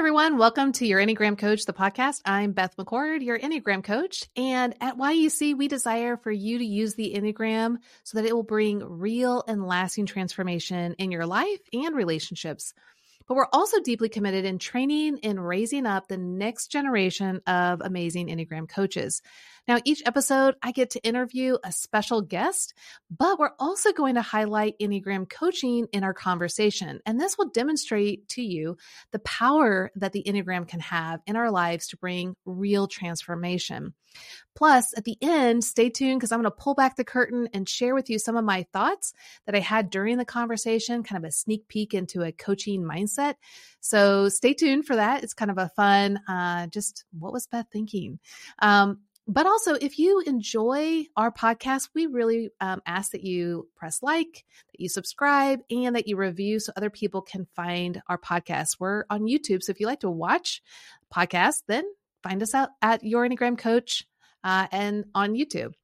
everyone. Welcome to Your Enneagram Coach, the podcast. I'm Beth McCord, your Enneagram coach. And at YEC, we desire for you to use the Enneagram so that it will bring real and lasting transformation in your life and relationships. But we're also deeply committed in training and raising up the next generation of amazing Enneagram coaches. Now, each episode, I get to interview a special guest, but we're also going to highlight Enneagram coaching in our conversation. And this will demonstrate to you the power that the Enneagram can have in our lives to bring real transformation. Plus, at the end, stay tuned because I'm going to pull back the curtain and share with you some of my thoughts that I had during the conversation, kind of a sneak peek into a coaching mindset. So stay tuned for that. It's kind of a fun, uh, just what was Beth thinking? Um, but also, if you enjoy our podcast, we really um, ask that you press like, that you subscribe, and that you review so other people can find our podcast. We're on YouTube. So if you like to watch podcasts, then find us out at Your Enneagram Coach uh, and on YouTube.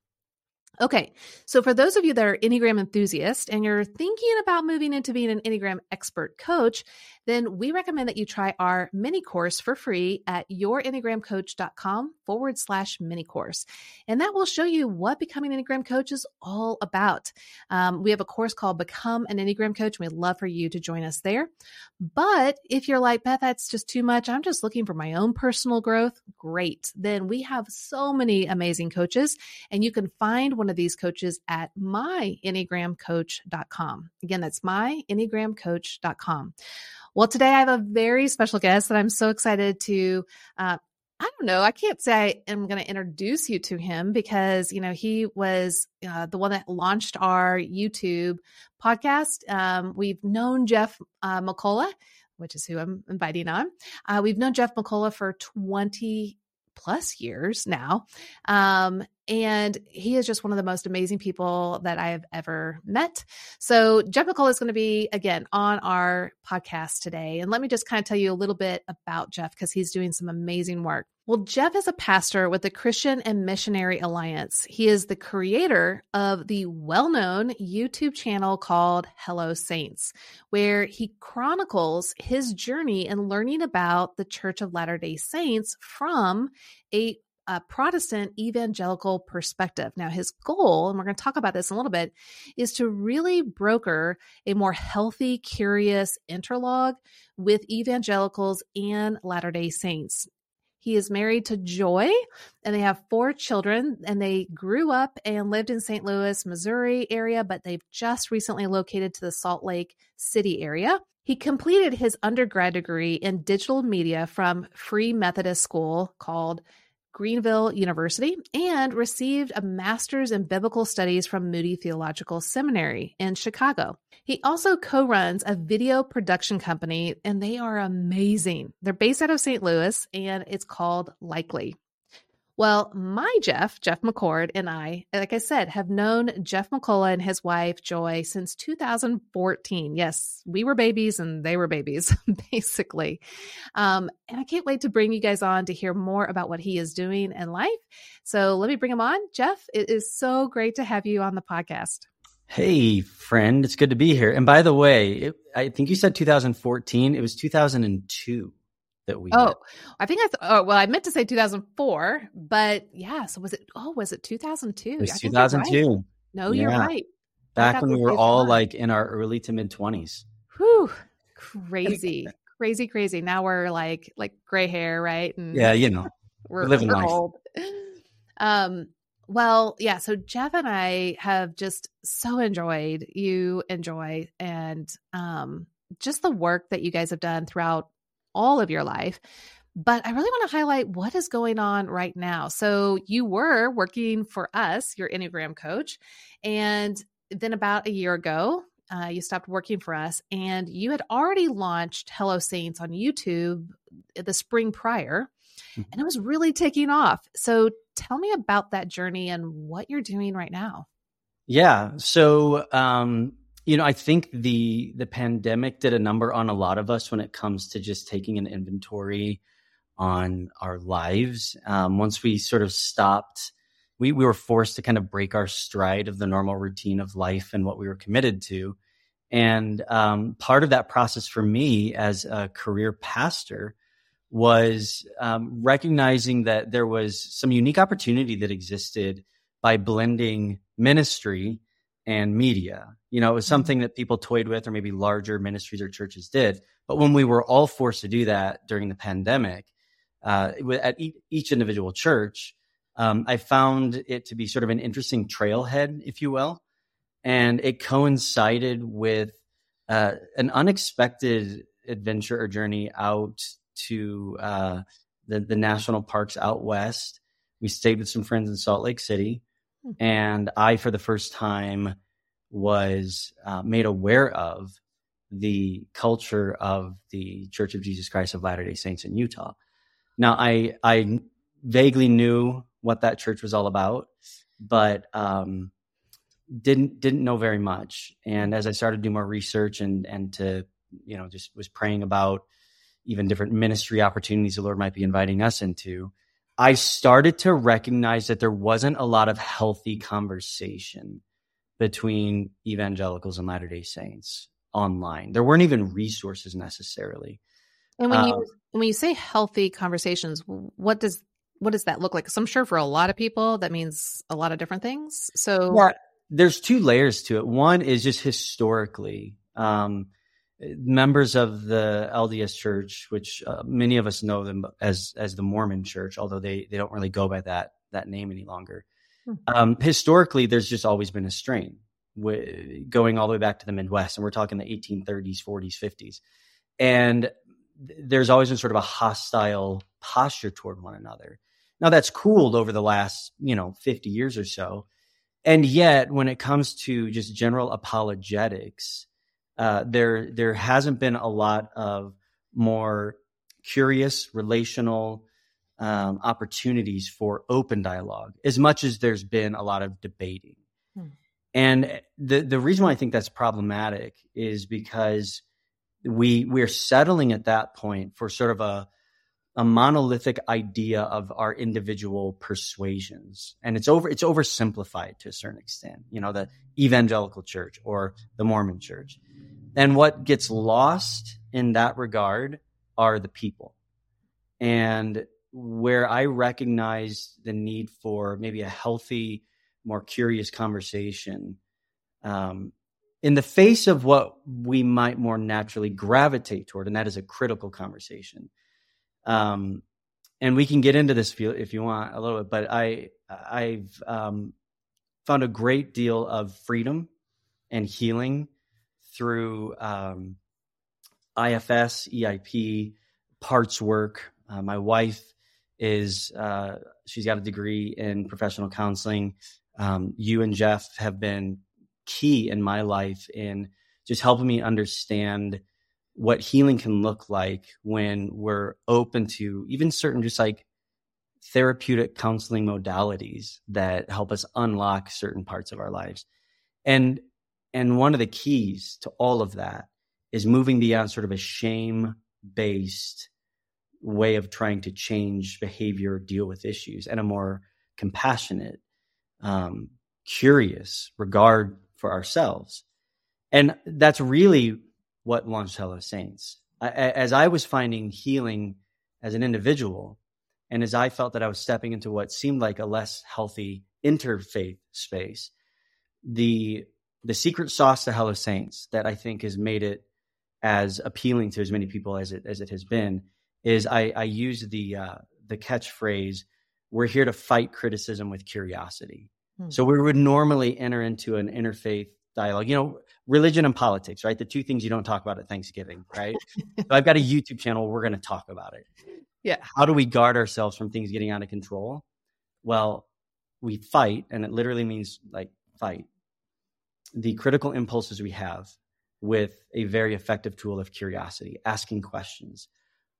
Okay, so for those of you that are Enneagram enthusiasts and you're thinking about moving into being an Enneagram expert coach, then we recommend that you try our mini course for free at yourenneagramcoach.com forward slash mini course. And that will show you what becoming an Enneagram coach is all about. Um, we have a course called Become an Enneagram Coach. We'd love for you to join us there. But if you're like, Beth, that's just too much, I'm just looking for my own personal growth, great. Then we have so many amazing coaches, and you can find one of these coaches at myenneagramcoach.com. Again, that's myenneagramcoach.com. Well, today I have a very special guest that I'm so excited to. Uh, I don't know. I can't say I am going to introduce you to him because, you know, he was uh, the one that launched our YouTube podcast. Um, we've known Jeff uh, McCullough, which is who I'm inviting on. Uh, we've known Jeff McCullough for 20 plus years now. Um, and he is just one of the most amazing people that I have ever met. So, Jeff McCullough is going to be again on our podcast today. And let me just kind of tell you a little bit about Jeff because he's doing some amazing work. Well, Jeff is a pastor with the Christian and Missionary Alliance. He is the creator of the well known YouTube channel called Hello Saints, where he chronicles his journey in learning about the Church of Latter day Saints from a a Protestant evangelical perspective. Now, his goal, and we're going to talk about this in a little bit, is to really broker a more healthy, curious interlogue with evangelicals and Latter day Saints. He is married to Joy, and they have four children. And they grew up and lived in St. Louis, Missouri area, but they've just recently located to the Salt Lake City area. He completed his undergrad degree in digital media from Free Methodist School called Greenville University and received a master's in biblical studies from Moody Theological Seminary in Chicago. He also co runs a video production company, and they are amazing. They're based out of St. Louis, and it's called Likely. Well, my Jeff, Jeff McCord, and I, like I said, have known Jeff McCullough and his wife, Joy, since 2014. Yes, we were babies and they were babies, basically. Um, and I can't wait to bring you guys on to hear more about what he is doing in life. So let me bring him on. Jeff, it is so great to have you on the podcast. Hey, friend, it's good to be here. And by the way, it, I think you said 2014. It was 2002 that we oh met. i think i th- oh well i meant to say 2004 but yeah so was it oh was it 2002 it was 2002 right. no you're right back when we were all fun. like in our early to mid 20s whew crazy crazy crazy now we're like like gray hair right and yeah you know we're, we're living we're life old. um well yeah so jeff and i have just so enjoyed you enjoy and um just the work that you guys have done throughout all of your life. But I really want to highlight what is going on right now. So, you were working for us, your Enneagram coach, and then about a year ago, uh, you stopped working for us, and you had already launched Hello Saints on YouTube the spring prior, mm-hmm. and it was really taking off. So, tell me about that journey and what you're doing right now. Yeah. So, um, you know, I think the the pandemic did a number on a lot of us when it comes to just taking an inventory on our lives. Um, once we sort of stopped, we we were forced to kind of break our stride of the normal routine of life and what we were committed to. And um, part of that process for me as a career pastor was um, recognizing that there was some unique opportunity that existed by blending ministry and media. You know, it was mm-hmm. something that people toyed with, or maybe larger ministries or churches did. But when we were all forced to do that during the pandemic, uh, at each individual church, um, I found it to be sort of an interesting trailhead, if you will. And it coincided with uh, an unexpected adventure or journey out to uh, the, the national parks out west. We stayed with some friends in Salt Lake City. Hmm. And I, for the first time, was uh, made aware of the culture of the Church of Jesus Christ of Latter day Saints in Utah. Now, I, I vaguely knew what that church was all about, but um, didn't didn't know very much. And as I started to do more research and and to you know just was praying about even different ministry opportunities the Lord might be inviting us into, I started to recognize that there wasn't a lot of healthy conversation between evangelicals and Latter day Saints online. There weren't even resources necessarily. And when you um, when you say healthy conversations, what does what does that look like? Because I'm sure for a lot of people that means a lot of different things. So there's two layers to it. One is just historically, um, members of the LDS Church, which uh, many of us know them as as the Mormon Church, although they they don't really go by that that name any longer. Hmm. Um, historically, there's just always been a strain w- going all the way back to the Midwest, and we're talking the 1830s, 40s, 50s, and there's always been sort of a hostile posture toward one another. Now that's cooled over the last, you know, 50 years or so. And yet when it comes to just general apologetics, uh, there, there hasn't been a lot of more curious relational, um, opportunities for open dialogue as much as there's been a lot of debating. Hmm. And the, the reason why I think that's problematic is because we we're settling at that point for sort of a a monolithic idea of our individual persuasions and it's over it's oversimplified to a certain extent you know the evangelical church or the mormon church and what gets lost in that regard are the people and where i recognize the need for maybe a healthy more curious conversation um, in the face of what we might more naturally gravitate toward, and that is a critical conversation. Um, and we can get into this if you want a little bit, but I I've um, found a great deal of freedom and healing through um, IFS, EIP, parts work. Uh, my wife is uh, she's got a degree in professional counseling. Um, you and Jeff have been key in my life in just helping me understand what healing can look like when we're open to even certain just like therapeutic counseling modalities that help us unlock certain parts of our lives. And and one of the keys to all of that is moving beyond sort of a shame based way of trying to change behavior, deal with issues, and a more compassionate, um, curious regard for ourselves. And that's really what Hello Saints. As I was finding healing as an individual, and as I felt that I was stepping into what seemed like a less healthy interfaith space, the the secret sauce to Hello Saints that I think has made it as appealing to as many people as it as it has been is I, I use the uh, the catchphrase "We're here to fight criticism with curiosity." Hmm. So we would normally enter into an interfaith dialogue. You know, religion and politics, right? The two things you don't talk about at Thanksgiving, right? so I've got a YouTube channel. We're going to talk about it. Yeah. How do we guard ourselves from things getting out of control? Well, we fight, and it literally means like fight the critical impulses we have with a very effective tool of curiosity, asking questions,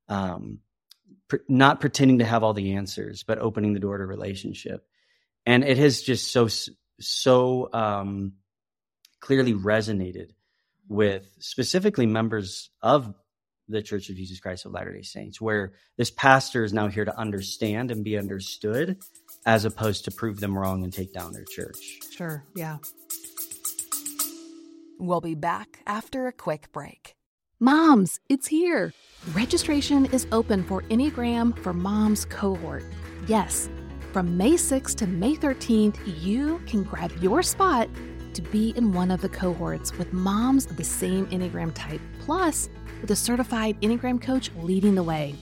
um, not pretending to have all the answers, but opening the door to relationship and it has just so so um, clearly resonated with specifically members of the Church of Jesus Christ of Latter Day Saints, where this pastor is now here to understand and be understood, as opposed to prove them wrong and take down their church. Sure, yeah. We'll be back after a quick break. Moms, it's here. Registration is open for Enneagram for Moms cohort. Yes, from May 6th to May 13th, you can grab your spot to be in one of the cohorts with moms of the same Enneagram type, plus with a certified Enneagram coach leading the way.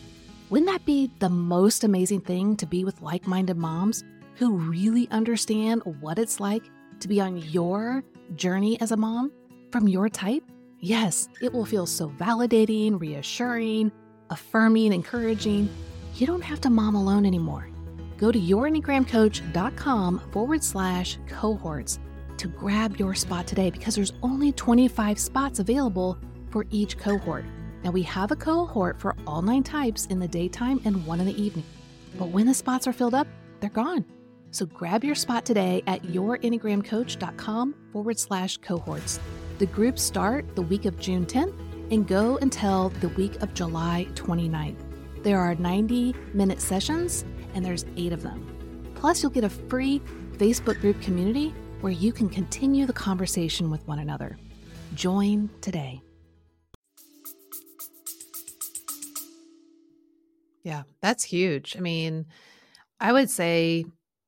Wouldn't that be the most amazing thing to be with like minded moms who really understand what it's like to be on your journey as a mom from your type? Yes, it will feel so validating, reassuring, affirming, encouraging. You don't have to mom alone anymore. Go to yourenneagramcoach.com forward slash cohorts to grab your spot today because there's only 25 spots available for each cohort. Now, we have a cohort for all nine types in the daytime and one in the evening. But when the spots are filled up, they're gone. So grab your spot today at yourenneagramcoach.com forward slash cohorts. The groups start the week of June 10th and go until the week of July 29th. There are 90 minute sessions and there's eight of them. Plus, you'll get a free Facebook group community where you can continue the conversation with one another. Join today. Yeah, that's huge. I mean, I would say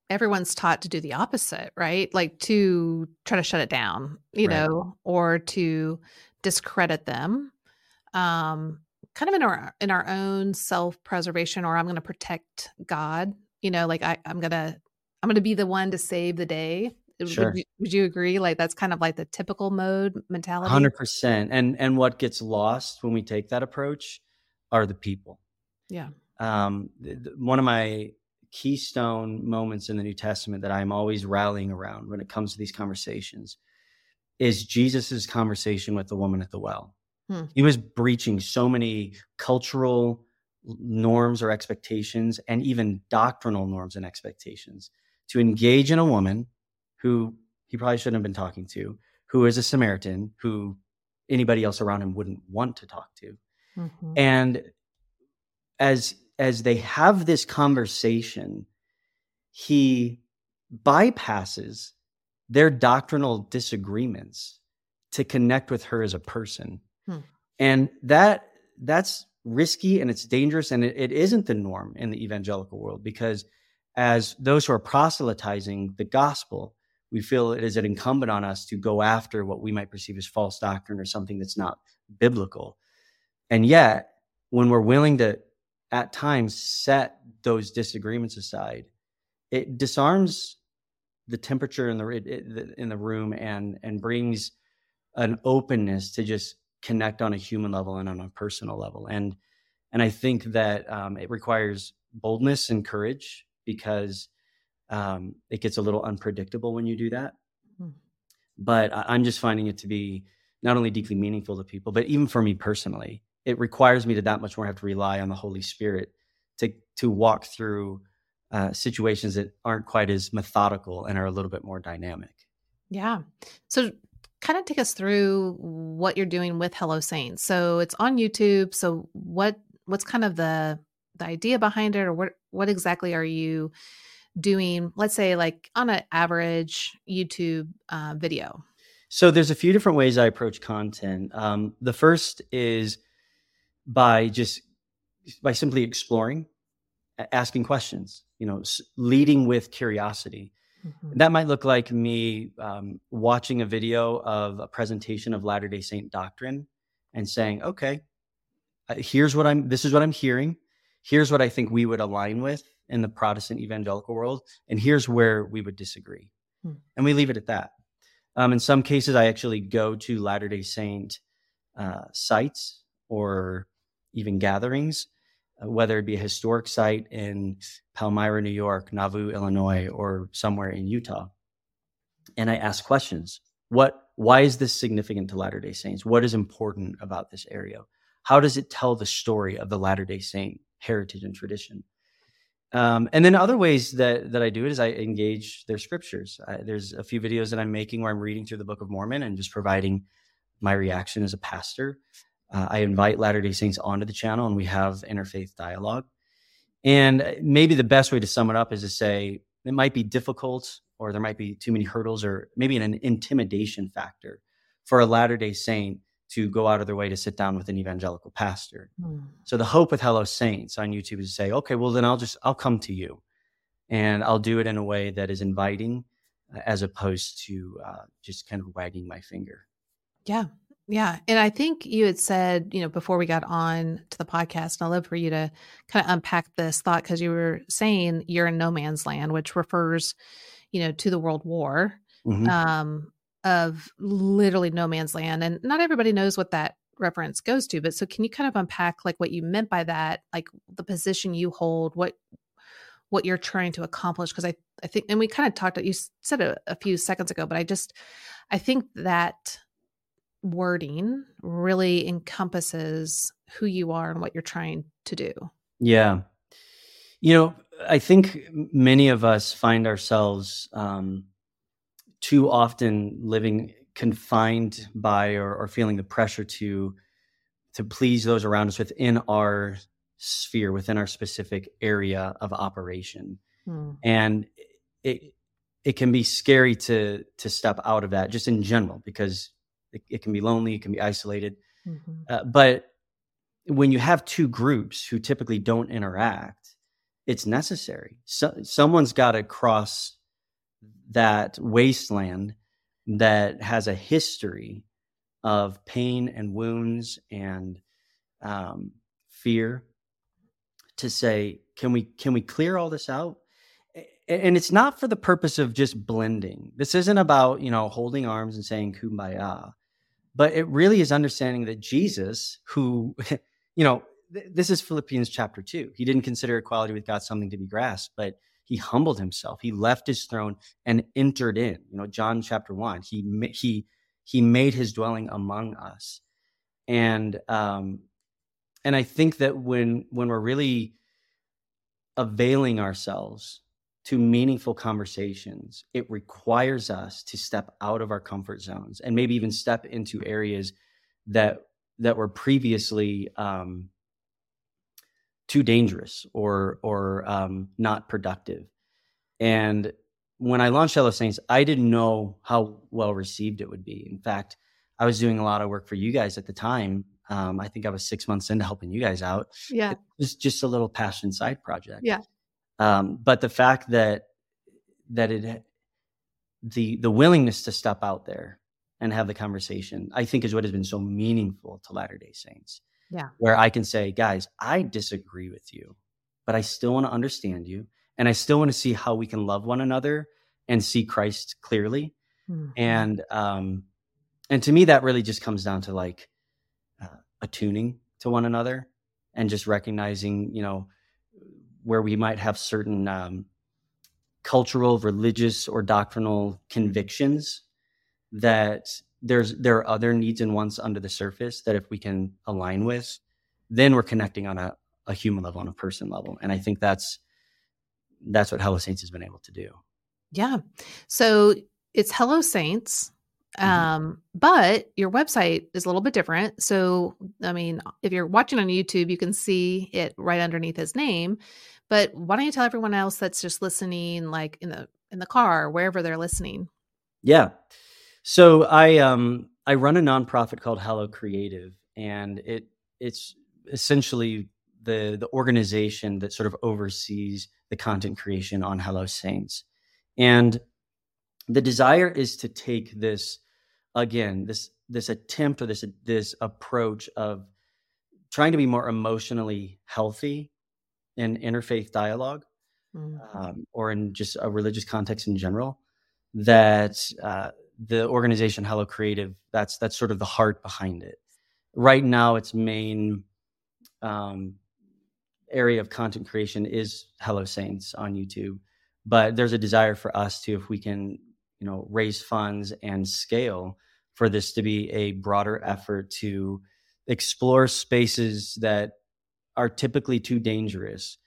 everyone's taught to do the opposite, right? Like to try to shut it down, you right. know, or to discredit them. Um, kind of in our in our own self-preservation or I'm going to protect God, you know, like I I'm going to I'm going to be the one to save the day. Sure. Would, you, would you agree? Like that's kind of like the typical mode mentality. Hundred percent. And and what gets lost when we take that approach are the people. Yeah. Um, one of my keystone moments in the New Testament that I'm always rallying around when it comes to these conversations is Jesus's conversation with the woman at the well. Hmm. He was breaching so many cultural norms or expectations and even doctrinal norms and expectations to engage in a woman who he probably shouldn't have been talking to, who is a Samaritan, who anybody else around him wouldn't want to talk to. Mm-hmm. And as as they have this conversation, he bypasses their doctrinal disagreements to connect with her as a person. Hmm. And that that's risky and it's dangerous and it, it isn't the norm in the evangelical world because as those who are proselytizing the gospel, we feel it is incumbent on us to go after what we might perceive as false doctrine or something that's not biblical. And yet, when we're willing to at times set those disagreements aside, it disarms the temperature in the in the room and and brings an openness to just connect on a human level and on a personal level. And and I think that um, it requires boldness and courage because um, it gets a little unpredictable when you do that. Mm-hmm. But I'm just finding it to be not only deeply meaningful to people, but even for me personally, it requires me to that much more have to rely on the Holy Spirit to to walk through uh, situations that aren't quite as methodical and are a little bit more dynamic. Yeah. So kind of take us through what you're doing with Hello Saints. So it's on YouTube. So what what's kind of the the idea behind it or what what exactly are you doing let's say like on an average youtube uh, video so there's a few different ways i approach content um, the first is by just by simply exploring asking questions you know leading with curiosity mm-hmm. that might look like me um, watching a video of a presentation of latter day saint doctrine and saying okay uh, here's what i'm this is what i'm hearing here's what i think we would align with in the protestant evangelical world and here's where we would disagree hmm. and we leave it at that um, in some cases i actually go to latter day saint uh, sites or even gatherings, uh, whether it be a historic site in Palmyra, New York, Nauvoo, Illinois, or somewhere in Utah. And I ask questions. What why is this significant to Latter-day Saints? What is important about this area? How does it tell the story of the Latter-day Saint heritage and tradition? Um, and then other ways that that I do it is I engage their scriptures. I, there's a few videos that I'm making where I'm reading through the Book of Mormon and just providing my reaction as a pastor uh, I invite Latter day Saints onto the channel and we have interfaith dialogue. And maybe the best way to sum it up is to say it might be difficult or there might be too many hurdles or maybe an intimidation factor for a Latter day Saint to go out of their way to sit down with an evangelical pastor. Mm. So the hope with Hello Saints on YouTube is to say, okay, well then I'll just I'll come to you, and I'll do it in a way that is inviting, uh, as opposed to uh, just kind of wagging my finger. Yeah. Yeah. And I think you had said, you know, before we got on to the podcast, and I'd love for you to kind of unpack this thought because you were saying you're in no man's land, which refers, you know, to the World War Mhm. um, of literally no man's land. And not everybody knows what that reference goes to. But so can you kind of unpack like what you meant by that, like the position you hold, what what you're trying to accomplish? Because I, I think, and we kind of talked, you said it a few seconds ago, but I just, I think that wording really encompasses who you are and what you're trying to do. Yeah. You know, I think many of us find ourselves um, too often living confined by or, or feeling the pressure to to please those around us within our sphere, within our specific area of operation. Hmm. And it it can be scary to to step out of that just in general because it, it can be lonely, it can be isolated. Mhm. Uh, but when you have two groups who typically don't interact, it's necessary. So, someone's got to cross that wasteland that has a history of pain and wounds and um, fear to say, can we can we clear all this out? And it's not for the purpose of just blending. This isn't about you know holding arms and saying kumbaya but it really is understanding that Jesus, who, you know, th- this is Philippians chapter two. He didn't consider equality with God something to be grasped, but he humbled himself. He left his throne and entered in. You know, John chapter one. He he he made his dwelling among us, and um, and I think that when when we're really availing ourselves to meaningful conversations, it requires us to step out of our comfort zones and maybe even step into areas that that were previously um, too dangerous or or um, not productive. And when I launched Hello Saints, I didn't know how well received it would be. In fact, I was doing a lot of work for you guys at the time. Um, I think I was six months into helping you guys out. Yeah. It was just a little passion side project. Yeah. Um, but the fact that that it the the willingness to step out there and have the conversation, I think, is what has been so meaningful to Latter Day Saints. Yeah. Where I can say, guys, I disagree with you, but I still want to understand you, and I still want to see how we can love one another and see Christ clearly. Mhm. And um, and to me, that really just comes down to like uh, attuning to one another and just recognizing, you know, where we might have certain um, cultural, religious, or doctrinal convictions that there's there are other needs and wants under the surface that if we can align with, then we're connecting on a, a human level, on a person level, and I think that's that's what Hello Saints has been able to do. Yeah. So it's Hello Saints. Mhm. Um, but your website is a little bit different. So, I mean, if you're watching on YouTube, you can see it right underneath his name. But why don't you tell everyone else that's just listening, like in the in the car, wherever they're listening? Yeah. So I um I run a nonprofit called Hello Creative, and it it's essentially the the organization that sort of oversees the content creation on Hello Saints. And the desire is to take this again, this this attempt or this this approach of trying to be more emotionally healthy in interfaith dialogue Mm. um, or in just a religious context in general that uh, the organization hello creative that's that's sort of the heart behind it right now its main um, area of content creation is hello saints on youtube but there's a desire for us to if we can you know raise funds and scale for this to be a broader effort to explore spaces that are typically too dangerous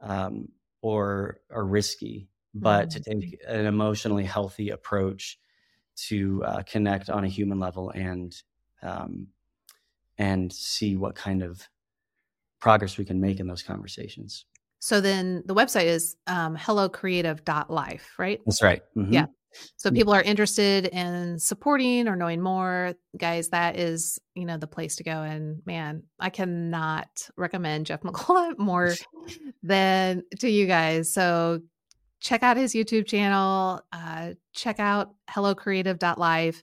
um, or are risky, but to take an emotionally healthy approach to uh, connect on a human level and um, and see what kind of progress we can make in those conversations. So then the website is um, hellocreative.life, right? That's right. Mhm. Yeah. So people are interested in supporting or knowing more, guys, that is, you know, the place to go. And man, I cannot recommend Jeff McCullough more than to you guys. So check out his YouTube channel, uh, check out hellocreative.live.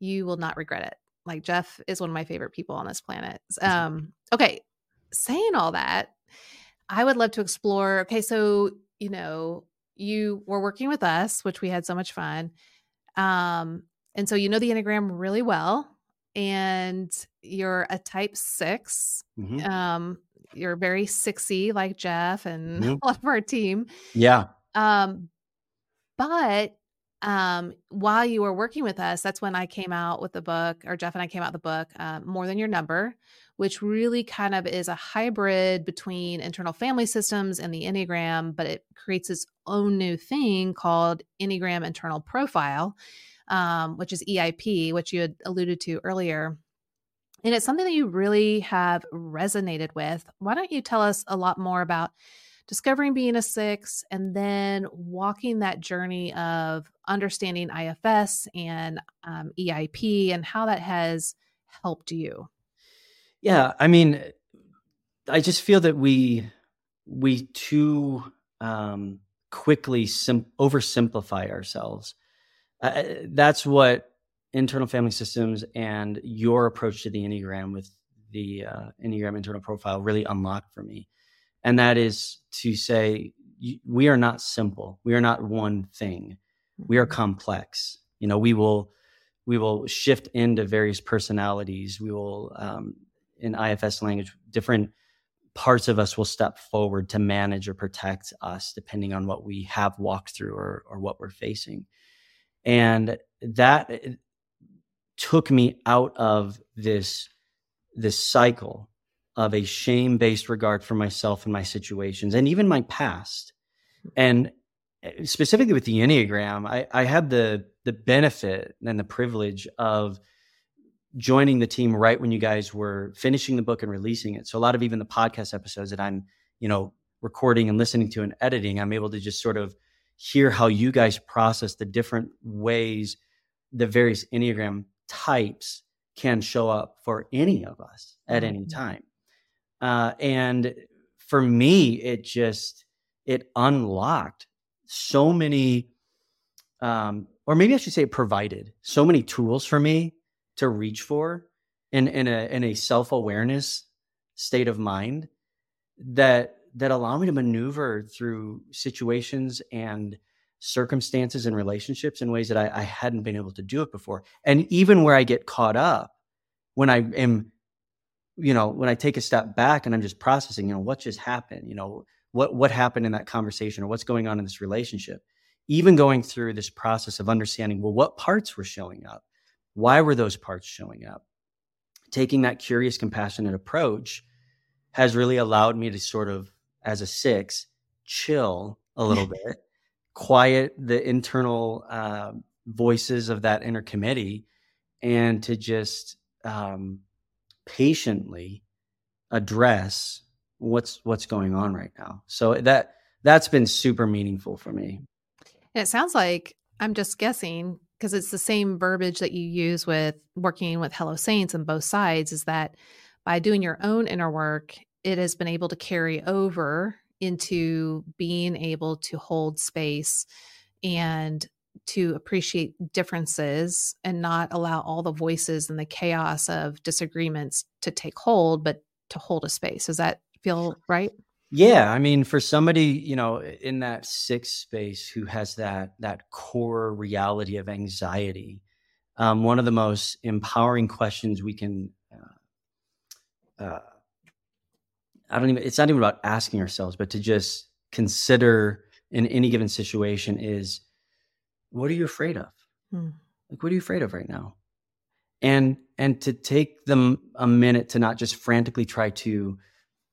You will not regret it. Like Jeff is one of my favorite people on this planet. Um, okay, saying all that, I would love to explore. Okay, so you know, you were working with us, which we had so much fun. Um, and so you know the Enneagram really well, and you're a type 6 mm-hmm. Um, you're very sixy like Jeff and mm-hmm. a lot of our team. Yeah. Um, but um, while you were working with us, that's when I came out with the book, or Jeff and I came out with the book, uh, More Than Your Number, which really kind of is a hybrid between internal family systems and the Enneagram, but it creates its own new thing called Enneagram Internal Profile, um, which is EIP, which you had alluded to earlier. And it's something that you really have resonated with. Why don't you tell us a lot more about discovering being a six and then walking that journey of understanding IFS and um, EIP and how that has helped you? Yeah, I mean, I just feel that we we too um, quickly sim- oversimplify ourselves. Uh, that's what internal family systems and your approach to the enneagram with the uh, enneagram internal profile really unlocked for me, and that is to say we are not simple. We are not one thing. We are mm-hmm. complex. You know, we will we will shift into various personalities. We will um, in IFS language, different parts of us will step forward to manage or protect us depending on what we have walked through or, or what we're facing. And that eh, took me out of this, this cycle of a shame based regard for myself and my situations and even my past. And eh, specifically with the Enneagram, I, I had the, the benefit and the privilege of joining the team right when you guys were finishing the book and releasing it. So a lot of even the podcast episodes that I'm, you know, recording and listening to and editing, I'm able to just sort of hear how you guys process the different ways the various Enneagram types can show up for any of us at mm-hmm. any time. Uh, and for me, it just, it unlocked so many, um, or maybe I should say it provided so many tools for me to reach for in in a in a self awareness state of mind that that allow me to maneuver through situations and circumstances and relationships in ways that I, I hadn't been able to do it before. And even where I get caught up, when I am, you know, when I take a step back and I'm just processing, you know, what just happened, you know, what what happened in that conversation or what's going on in this relationship, even going through this process of understanding, well, what parts were showing up, why were those parts showing up? Taking that curious, compassionate approach has really allowed me to sort of, as a six, chill a little bit, quiet the internal uh, voices of that inner committee, and to just um, patiently address what's what's going on right now. So that that's been super meaningful for me. And it sounds like I'm just guessing because it's the same verbiage that you use with working with Hello Saints on both sides is that by doing your own inner work, it has been able to carry over into being able to hold space and to appreciate differences and not allow all the voices and the chaos of disagreements to take hold, but to hold a space. Does that feel right? Yeah, I mean, for somebody you know in that six space who has that that core reality of anxiety, um, one of the most empowering questions we can, uh, uh, I don't even. It's not even about asking ourselves, but to just consider in any given situation is, what are you afraid of? Hmm. Like, what are you afraid of right now? And and to take them a minute to not just frantically try to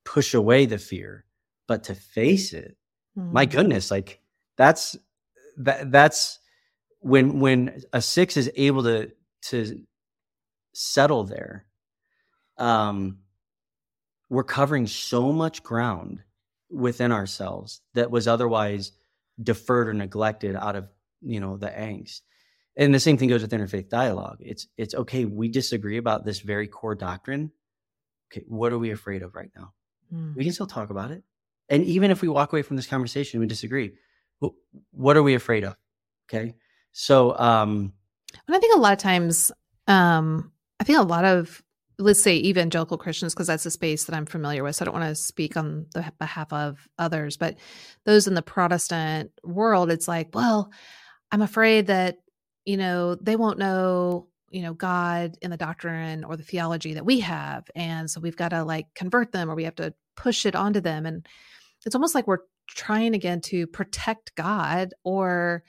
push away the fear but to face it mm-hmm. my goodness like that's that that's when when a six is able to to settle there um we're covering so much ground within ourselves that was otherwise deferred or neglected out of you know the angst. And the same thing goes with interfaith dialogue. It's it's okay we disagree about this very core doctrine. Okay what are we afraid of right now? Mm. we can still talk about it and even if we walk away from this conversation we disagree what are we afraid of okay so um and i think a lot of times um i think a lot of let's say evangelical Christians, because that's a space that I'm familiar with. So I don't want to speak on the behalf of others, but those in the Protestant world, it's like, well, I'm afraid that, you know, they won't know, you know, God in the doctrine or the theology that we have. And so we've got to like convert them or we have to push it onto them. And it's almost like we're trying again to protect God or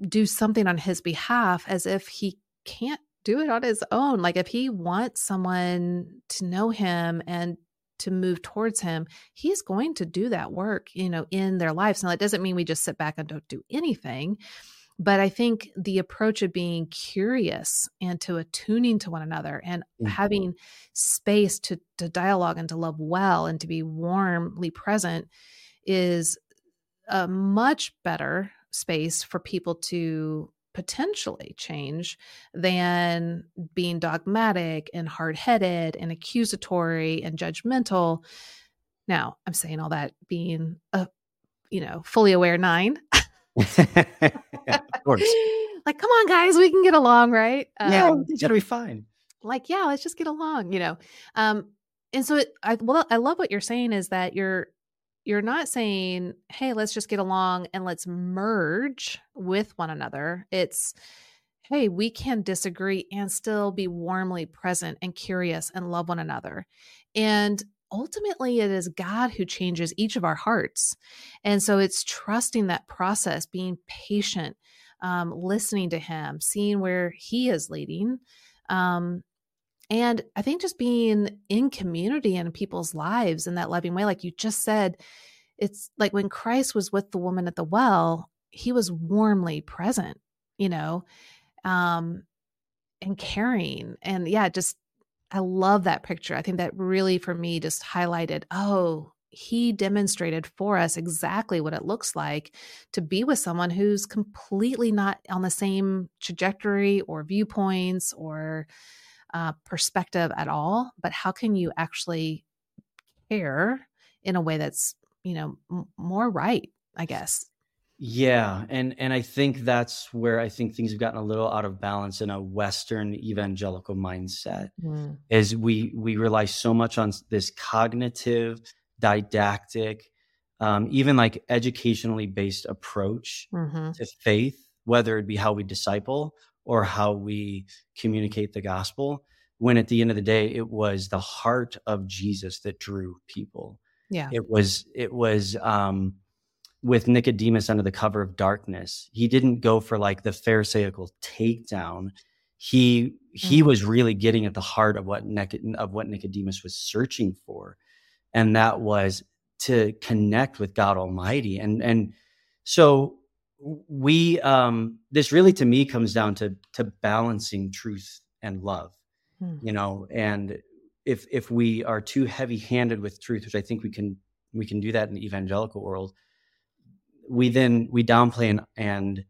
do something on his behalf as if he can't do it on his own. Like if he wants someone to know him and to move towards him, he's going to do that work, you know, in their lives. Now, that doesn't mean we just sit back and don't do anything. But I think the approach of being curious and to attuning to one another and mm-hmm. having space to, to dialogue and to love well and to be warmly present is a much better space for people to potentially change than being dogmatic and hard headed and accusatory and judgmental. Now, I'm saying all that being a, you know, fully aware nine. Of course. like, come on, guys, we can get along, right? Yeah, um, it's gonna be fine. Like, yeah, let's just get along, you know. Um, and so, it, I well, I love what you're saying is that you're you're not saying, hey, let's just get along and let's merge with one another. It's, hey, we can disagree and still be warmly present and curious and love one another. And ultimately, it is God who changes each of our hearts. And so it's trusting that process, being patient, um, listening to Him, seeing where He is leading. Um, and I think just being in community in people's lives in that loving way, like you just said, it's like when Christ was with the woman at the well, he was warmly present, you know, um, and caring. And yeah, just I love that picture. I think that really for me just highlighted, oh, he demonstrated for us exactly what it looks like to be with someone who's completely not on the same trajectory or viewpoints or uh, perspective at all, but how can you actually care in a way that's you know m- more right? I guess. Yeah, and and I think that's where I think things have gotten a little out of balance in a Western evangelical mindset. Mm. Is we we rely so much on this cognitive, didactic, um, even like educationally based approach mm-hmm. to faith, whether it be how we disciple or how we communicate the gospel when at the end of the day it was the heart of jesus that drew people yeah it was it was um with nicodemus under the cover of darkness he didn't go for like the pharisaical takedown he he mm-hmm. was really getting at the heart of what of what nicodemus was searching for and that was to connect with god almighty and and so we um this really to me comes down to to balancing truth and love hmm. you know and if if we are too heavy handed with truth which i think we can we can do that in the evangelical world we then we downplay and, and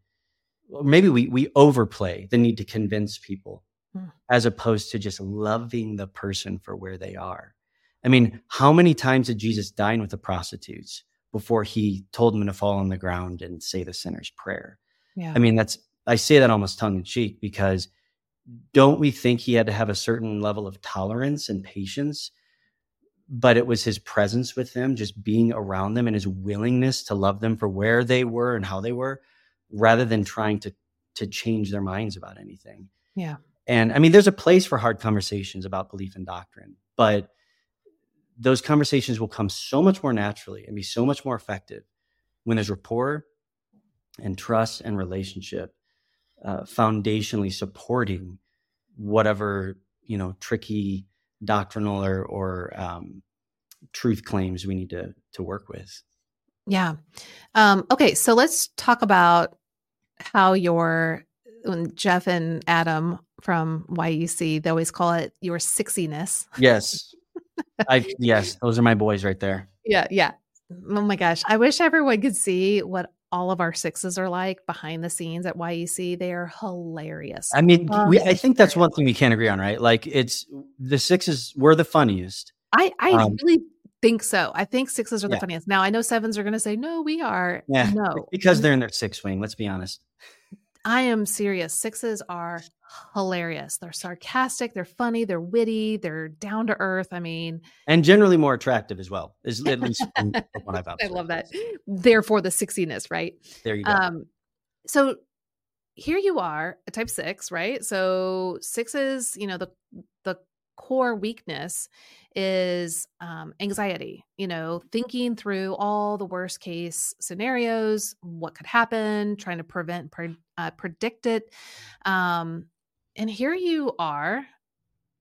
maybe we we overplay the need to convince people hmm. as opposed to just loving the person for where they are i mean how many times did jesus dine with the prostitutes before he told them to fall on the ground and say the sinner's prayer. Yeah. I mean, that's, I say that almost tongue in cheek because don't we think he had to have a certain level of tolerance and patience? But it was his presence with them, just being around them and his willingness to love them for where they were and how they were, rather than trying to to change their minds about anything. Yeah. And I mean, there's a place for hard conversations about belief and doctrine, but those conversations will come so much more naturally and be so much more effective when there's rapport and trust and relationship uh, foundationally supporting whatever you know tricky doctrinal or, or um, truth claims we need to to work with yeah um, okay so let's talk about how your when jeff and adam from yec they always call it your sixiness yes I yes, those are my boys right there. Yeah, yeah. Oh my gosh. I wish everyone could see what all of our sixes are like behind the scenes at YEC. They are hilarious. I mean, we, I think that's one thing we can't agree on, right? Like it's the sixes were the funniest. I, I um, really think so. I think sixes are the yeah. funniest. Now I know sevens are going to say, no, we are. Yeah. No. Because they're in their six wing. Let's be honest. I am serious. Sixes are hilarious. They're sarcastic, they're funny, they're witty, they're down to earth. I mean, and generally more attractive as well. Is at least what I've I love that. Therefore, the sixiness, right? There you go. Um, so here you are, a type six, right? So sixes, you know, the the core weakness is um, anxiety, you know, thinking through all the worst case scenarios, what could happen, trying to prevent, pre- uh, predict it. Um, and here you are,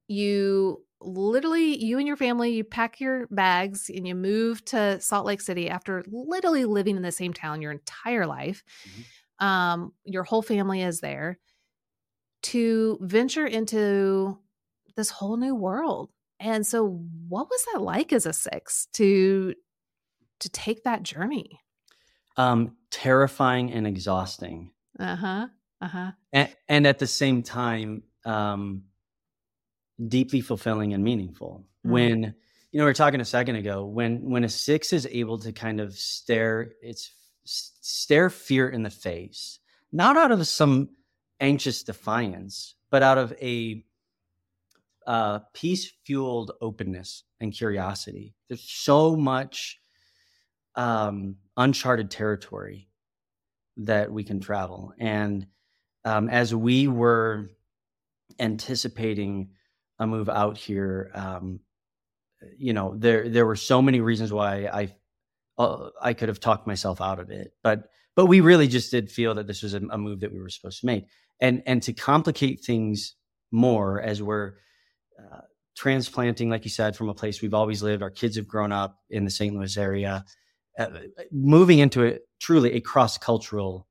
you literally, you and your family, you pack your bags and you move to Salt Lake City after literally living in the same town your entire life. Mm-hmm. Um, your whole family is there to venture into this whole new world and so what was that like as a 6 to to take that journey? Um terrifying and exhausting. Uh-huh. Uh-huh. And, and at the same time um deeply fulfilling and meaningful. Mm-hmm. When you know we were talking a second ago when when a 6 is able to kind of stare it's stare fear in the face, not out of some anxious defiance, but out of a uh, peace fueled openness and curiosity. There's so much um, uncharted territory that we can travel. And um, as we were anticipating a move out here, um, you know, there there were so many reasons why I uh, I could have talked myself out of it, but but we really just did feel that this was a, a move that we were supposed to make. And and to complicate things more as we're uh, transplanting, like you said, from a place we've always lived. Our kids have grown up in the St. Louis area, uh, moving into truly a cross cultural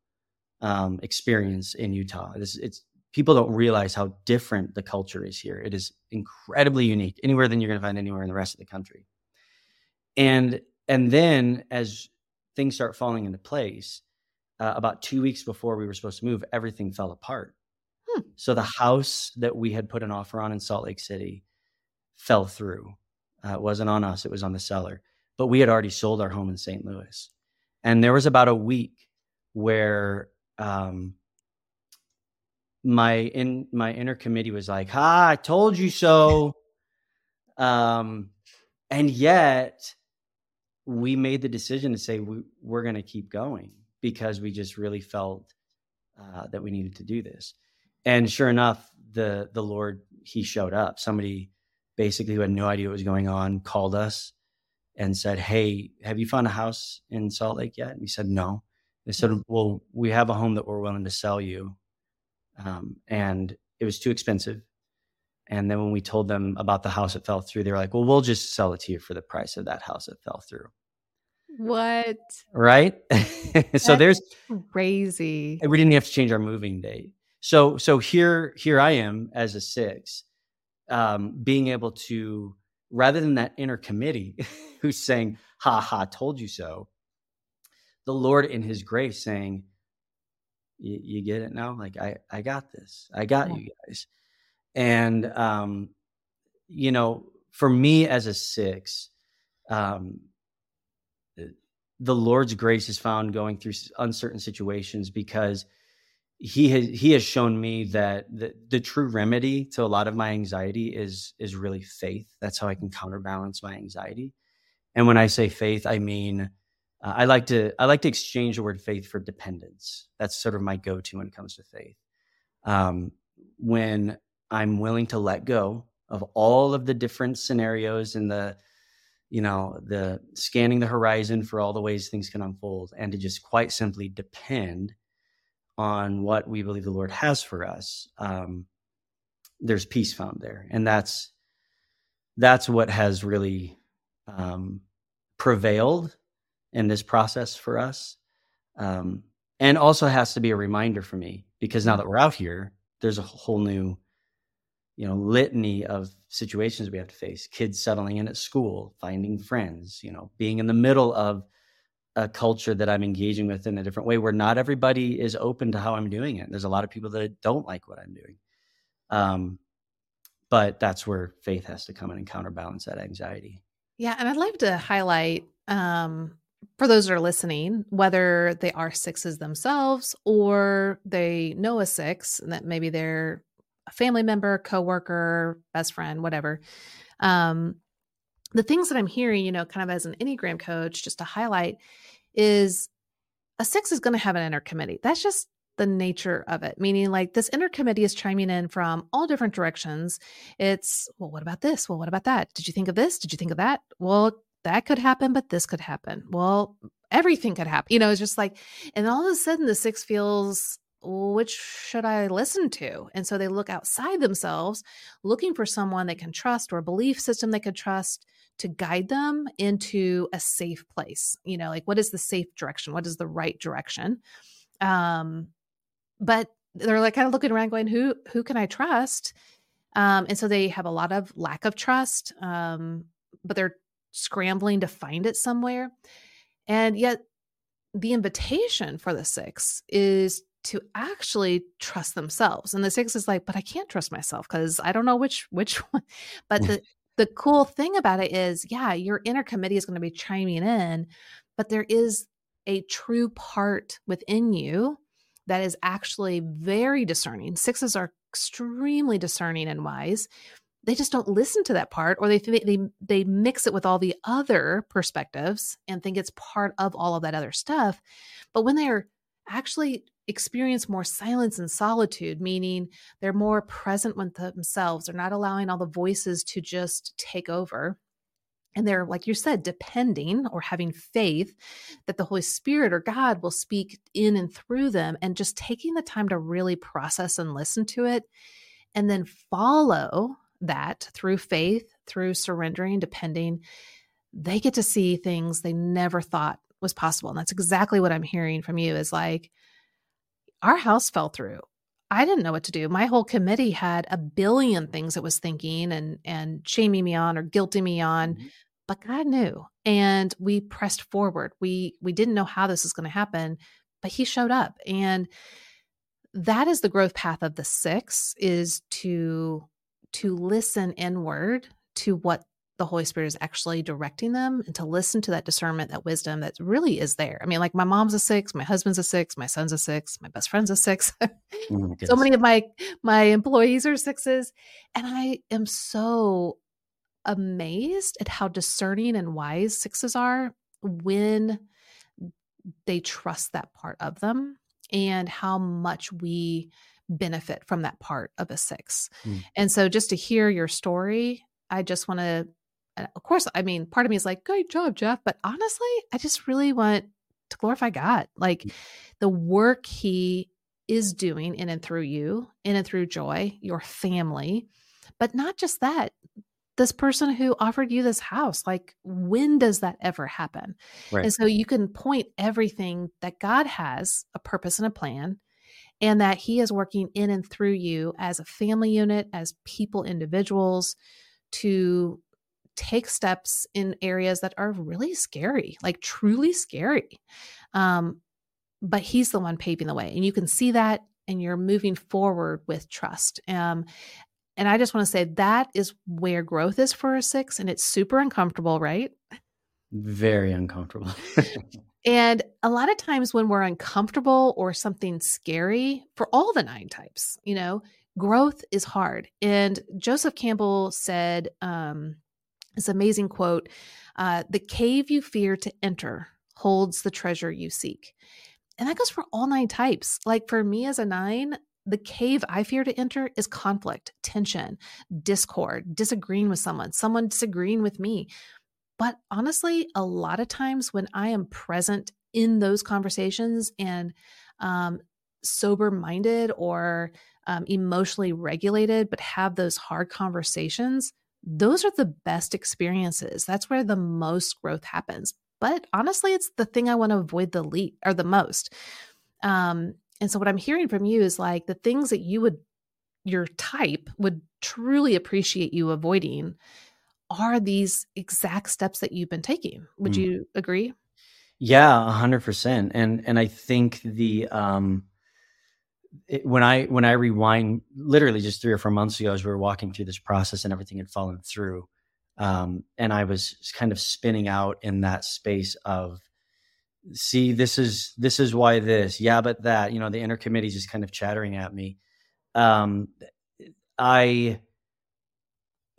um, experience in Utah. It's, it's people don't realize how different the culture is here. It is incredibly unique, anywhere than you're going to find anywhere in the rest of the country. And and then as things start falling into place, uh, about two weeks before we were supposed to move, everything fell apart. Hmm. So the house that we had put an offer on in Salt Lake City fell through. Uh, it wasn't on us, it was on the seller. But we had already sold our home in St. Louis. And there was about a week where um, my in my inner committee was like, "Ha, I told you so." um, and yet we made the decision to say we, are going to keep going because we just really felt uh, that we needed to do this and sure enough, the the Lord he showed up. Somebody basically who had no idea what was going on called us and said, "Hey, have you found a house in Salt Lake yet?" And we said, "No." They said, mm-hmm. "Well, we have a home that we're willing to sell you," um, and it was too expensive. And then when we told them about the house that fell through, they were like, "Well, we'll just sell it to you for the price of that house that fell through." What? Right? so there's crazy. We didn't have to change our moving date. So so here here I am as a six, um, being able to rather than that inner committee who's saying, "Ha ha, told you so." The Lord in His grace saying, "You get it now? Like I I got this. I got yeah. you guys." And um, you know, for me as a six, um, the Lord's grace is found going through uncertain situations because he has he has shown me that the, the true remedy to a lot of my anxiety is is really faith. That's how i can counterbalance my anxiety. And when i say faith i mean uh, i like to i like to exchange the word faith for dependence. That's sort of my go-to when it comes to faith. Um, when i'm willing to let go of all of the different scenarios and the you know the scanning the horizon for all the ways things can unfold and to just quite simply depend on what we believe the Lord has for us, um, there's peace found there, and that's that's what has really um, prevailed in this process for us, um, and also has to be a reminder for me because now that we're out here, there's a whole new, you know, litany of situations we have to face: kids settling in at school, finding friends, you know, being in the middle of a culture that I'm engaging with in a different way where not everybody is open to how I'm doing it. There's a lot of people that don't like what I'm doing. Um, but that's where faith has to come in and counterbalance that anxiety. Yeah. And I'd like to highlight um, for those that are listening, whether they are sixes themselves or they know a six and that maybe they're a family member, coworker, best friend, whatever. Um, the things that I'm hearing, you know, kind of as an Enneagram coach, just to highlight, is a six is going to have an inner committee. That's just the nature of it, meaning like this inner committee is chiming in from all different directions. It's, well, what about this? Well, what about that? Did you think of this? Did you think of that? Well, that could happen, but this could happen. Well, everything could happen. You know, it's just like, and all of a sudden the six feels, which should I listen to? And so they look outside themselves, looking for someone they can trust or a belief system they could trust to guide them into a safe place. You know, like what is the safe direction? What is the right direction? Um, but they're like kind of looking around going, who who can I trust? Um, and so they have a lot of lack of trust. Um, but they're scrambling to find it somewhere. And yet, the invitation for the six is to actually trust themselves. And the six is like, but I can't trust myself because I don't know which which one. But the the cool thing about it is, yeah, your inner committee is going to be chiming in, but there is a true part within you that is actually very discerning. Sixes are extremely discerning and wise they just don't listen to that part or they they they mix it with all the other perspectives and think it's part of all of that other stuff but when they're actually experience more silence and solitude meaning they're more present with themselves they're not allowing all the voices to just take over and they're like you said depending or having faith that the holy spirit or god will speak in and through them and just taking the time to really process and listen to it and then follow that through faith, through surrendering, depending, they get to see things they never thought was possible. And that's exactly what I'm hearing from you is like, our house fell through. I didn't know what to do. My whole committee had a billion things it was thinking and and shaming me on or guilting me on, mm-hmm. but God knew. And we pressed forward. We we didn't know how this was going to happen, but he showed up. And that is the growth path of the 6 is to to listen inward to what the Holy Spirit is actually directing them and to listen to that discernment, that wisdom that really is there. I mean, like my mom's a six, my husband's a six, my son's a six, my best friend's a six. oh so many of my my employees are sixes. And I am so amazed at how discerning and wise sixes are when they trust that part of them and how much we benefit from that part of a six. Mm. And so just to hear your story, I just want to, of course, I mean, part of me is like, great job, Jeff. But honestly, I just really want to glorify God. Like mm. the work he is doing in and through you, in and through joy, your family. But not just that, this person who offered you this house like when does that ever happen right. and so you can point everything that god has a purpose and a plan and that He is working in and through you as a family unit, as people, individuals, to take steps in areas that are really scary, like truly scary. Um, but He's the one paving the way. And you can see that and you're moving forward with trust. Um, and I just want to say that is where growth is for a six, and it's super uncomfortable, right? Very uncomfortable. And a lot of times when we're uncomfortable or something scary for all the nine types, you know, growth is hard. And Joseph Campbell said um, this amazing quote uh, The cave you fear to enter holds the treasure you seek. And that goes for all nine types. Like for me as a nine, the cave I fear to enter is conflict, tension, discord, disagreeing with someone, someone disagreeing with me. But honestly, a lot of times when I am present in those conversations and um, sober minded or um, emotionally regulated, but have those hard conversations, those are the best experiences. That's where the most growth happens. But honestly, it's the thing I want to avoid the least or the most. Um, and so what I'm hearing from you is like the things that you would your type would truly appreciate you avoiding are these exact steps that you've been taking. Would mm. you agree? Yeah, a hundred percent. And and I think the um it, when I when I rewind literally just three or four months ago as we were walking through this process and everything had fallen through. Um, and I was kind of spinning out in that space of see this is this is why this yeah but that you know the inner committee just kind of chattering at me um i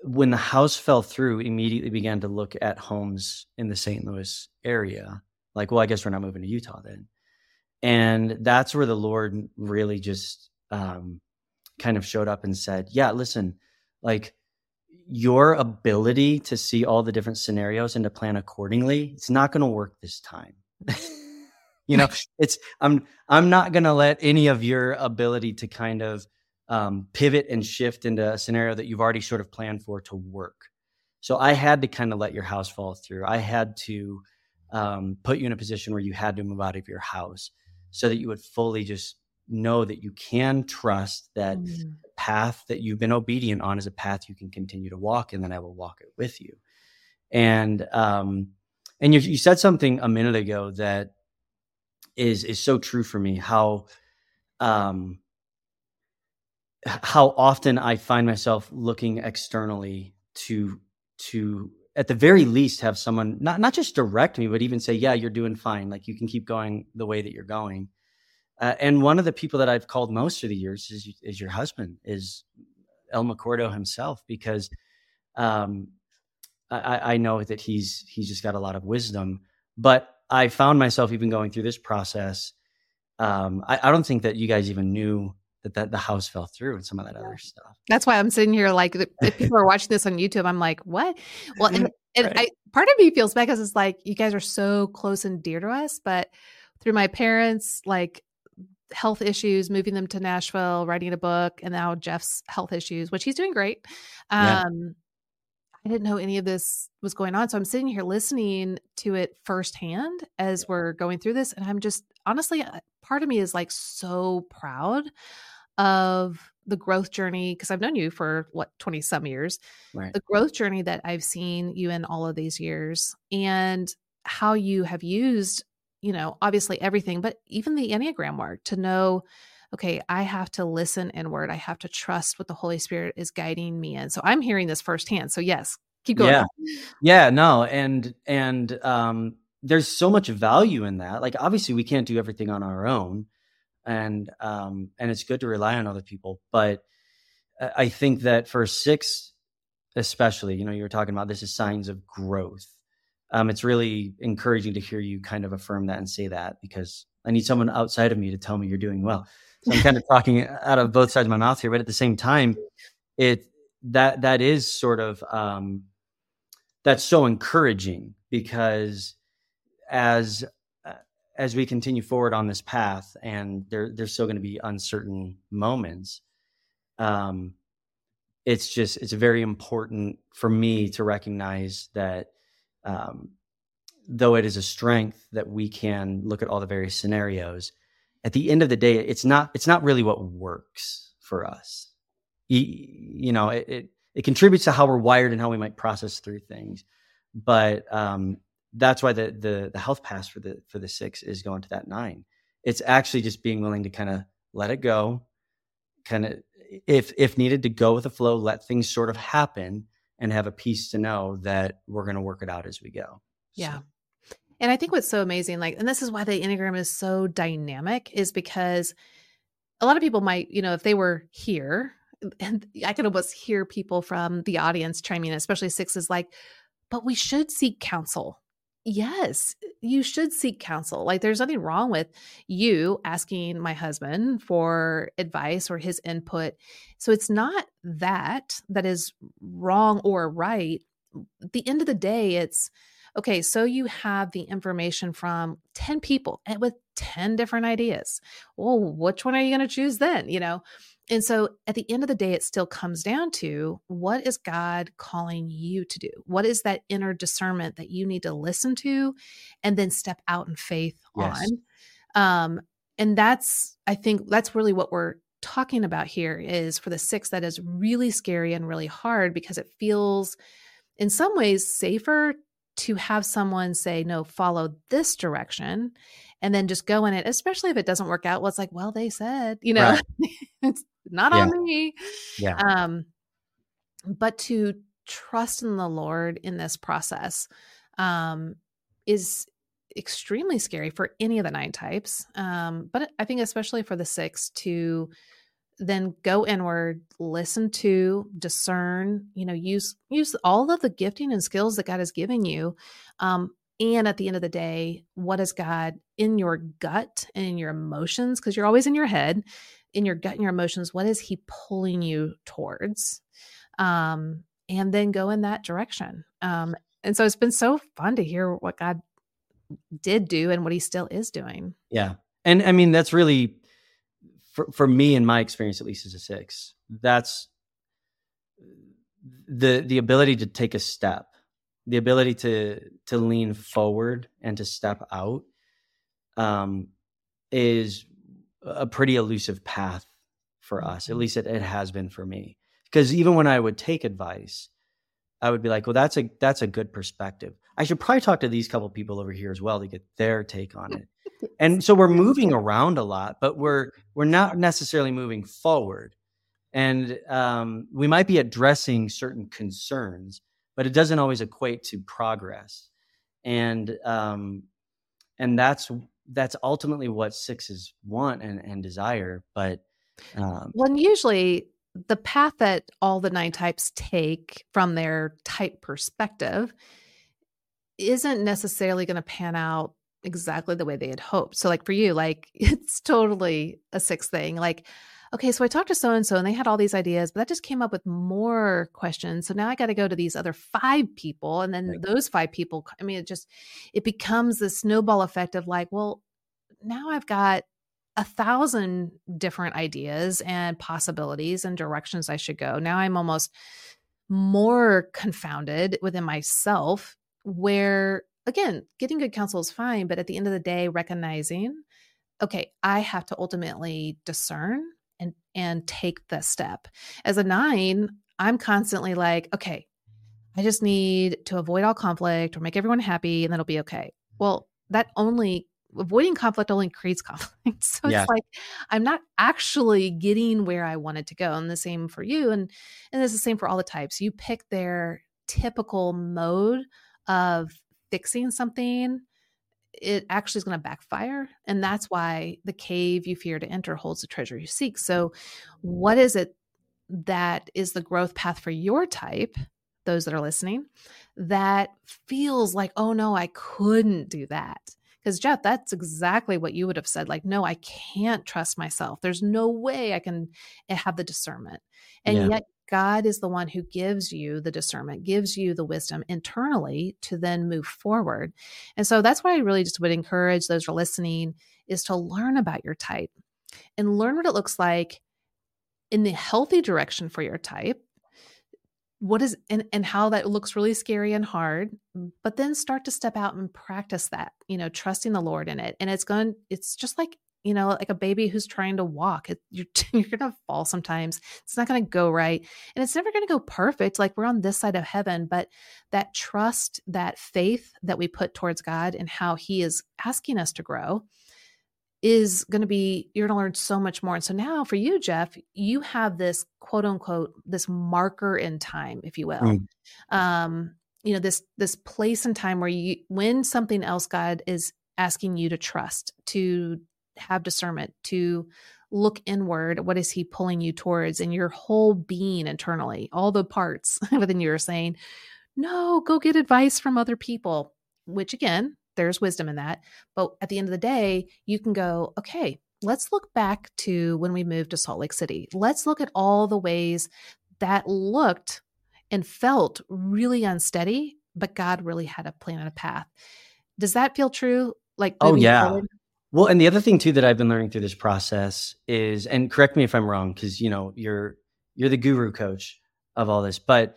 when the house fell through immediately began to look at homes in the st louis area like well i guess we're not moving to utah then and that's where the lord really just um kind of showed up and said yeah listen like your ability to see all the different scenarios and to plan accordingly it's not going to work this time you know, it's I'm I'm not going to let any of your ability to kind of um, pivot and shift into a scenario that you've already sort of planned for to work. So I had to kind of let your house fall through. I had to um, put you in a position where you had to move out of your house so that you would fully just know that you can trust that mm. path that you've been obedient on is a path you can continue to walk, and then I will walk it with you. And um, and you, you said something a minute ago that is is so true for me. How um how often I find myself looking externally to to at the very least have someone not not just direct me, but even say, "Yeah, you're doing fine. Like you can keep going the way that you're going." Uh, and one of the people that I've called most of the years is is your husband, is El McCordo himself, because um, I, I know that he's he's just got a lot of wisdom. But I found myself even going through this process. Um, I, I, don't think that you guys even knew that, that the house fell through and some of that other stuff. That's why I'm sitting here like if people are watching this on YouTube, I'm like, what? Well, and, and right. I, part of me feels bad because it's like you guys are so close and dear to us, but through my parents, like health issues, moving them to Nashville, writing a book, and now Jeff's health issues, which he's doing great. Um, yeah I didn't know any of this was going on. So I'm sitting here listening to it firsthand as we're going through this. And I'm just honestly, uh, part of me is like so proud of the growth journey because I've known you for what 20 some years. Right. The growth journey that I've seen you in all of these years and how you have used, you know, obviously everything, but even the Enneagram work to know okay, I have to listen inward. I have to trust what the Holy Spirit is guiding me in. So I'm hearing this firsthand. So yes, keep going. Yeah. Yeah, no. And and um there's so much value in that. Like obviously we can't do everything on our own. And um and it's good to rely on other people, but I think that for six especially, you know, you were talking about this is signs of growth. Um, it's really encouraging to hear you kind of affirm that and say that because I need someone outside of me to tell me you're doing well. So I'm kind of talking out of both sides of my mouth here, but at the same time, it that that is sort of um, that's so encouraging because as as we continue forward on this path, and there there's still going to be uncertain moments. Um, it's just it's very important for me to recognize that um, though it is a strength that we can look at all the various scenarios at the end of the day, it's not it's not really what works for us. You, you know, it, it, it contributes to how we're wired and how we might process through things, but um, that's why the the the health pass for the for the six is going to that nine. It's actually just being willing to kind of let it go, kind of if if needed to go with the flow, let things sort of happen, and have a peace to know that we're going to work it out as we go. Yeah. So. And I think what's so amazing, like, and this is why the Enneagram is so dynamic, is because a lot of people might, you know, if they were here, and I can almost hear people from the audience chiming in, especially sixes, like, but we should seek counsel. Yes, you should seek counsel. Like, there's nothing wrong with you asking my husband for advice or his input. So it's not that that is wrong or right. At the end of the day, it's, okay, so you have the information from 10 people and with 10 different ideas. Well, which one are you going to choose then? You know? And so at the end of the day, it still comes down to what is God calling you to do? What is that inner discernment that you need to listen to and then step out in faith yes. on? Um, and that's, I think that's really what we're talking about here is for the six that is really scary and really hard because it feels in some ways safer to have someone say, no, follow this direction and then just go in it, especially if it doesn't work out. Well, it's like, well, they said, you know, right. it's not yeah. on me. Yeah. Um, but to trust in the Lord in this process um, is extremely scary for any of the nine types. Um, but I think especially for the six to then go inward, listen to, discern, you know, use use all of the gifting and skills that God has given you. Um, and at the end of the day, what is God in your gut and in your emotions? Because you're always in your head, in your gut and your emotions, what is He pulling you towards? Um, and then go in that direction. Um, and so it's been so fun to hear what God did do and what He still is doing. Yeah. And I mean, that's really for, for me in my experience at least as a six that's the the ability to take a step the ability to to lean forward and to step out um is a pretty elusive path for us. At mm-hmm. least it, it has been for me. Because even when i would take advice i would be like well that's a that's a good perspective. I should probably talk to these couple people over here as well to get their take on it. And so we're moving around a lot but we're we're not necessarily moving forward. And um, we might be addressing certain concerns but it doesn't always equate to progress. And um, and that's that's ultimately what sixes want and, and desire but um, usually the path that all the nine types take from their type perspective isn't necessarily going to pan out exactly the way they had hoped. So, like for you, like it's totally a six thing. Like, okay, so I talked to so and so and they had all these ideas, but that just came up with more questions. So now I got to go to these other five people. And then right. those five people, I mean, it just, it becomes the snowball effect of like, well, now I've got a thousand different ideas and possibilities and directions I should go. Now I'm almost more confounded within myself where again, getting good counsel is fine, but at the end of the day, recognizing, okay, I have to ultimately discern and take the step. As a nine, I'm constantly like, okay, I just need to avoid all conflict or make everyone happy and then it'll be okay. Well, that only avoiding conflict only creates conflict. So yeah. it's like I'm not actually getting where I wanted to go. And the same for you. And and it's the same for all the types. You pick their typical mode of fixing something, it actually is going to backfire. And that's why the cave you fear to enter holds the treasure you seek. So, what is it that is the growth path for your type, those that are listening, that feels like, oh no, I couldn't do that? Because, Jeff, that's exactly what you would have said. Like, no, I can't trust myself. There's no way I can eh, have the discernment. And yeah. yet, God is the one who gives you the discernment, gives you the wisdom internally to then move forward. And so that's why I really just would encourage those who are listening is to learn about your type and learn what it looks like in the healthy direction for your type. What is and, and how that looks really scary and hard, but then start to step out and practice that, you know, trusting the Lord in it. And it's going, it's just like you know, like a baby who's trying to walk. You're you're going to fall sometimes. It's not going to go right, and it's never going to go perfect. Like we're on this side of heaven, but that trust, that faith that we put towards God and how He is asking us to grow is going to be you're going to learn so much more. And so now for you, Jeff, you have this quote unquote this marker in time, if you will. Mm. Um, you know this this place and time where you when something else God is asking you to trust to have discernment to look inward what is he pulling you towards and your whole being internally all the parts within you are saying no go get advice from other people which again there's wisdom in that but at the end of the day you can go okay let's look back to when we moved to salt lake city. Let's look at all the ways that looked and felt really unsteady but god really had a plan and a path. Does that feel true? Like oh yeah. forward? Well, and the other thing too that I've been learning through this process is, and correct me if I'm wrong, because you know you're you're the guru coach of all this, but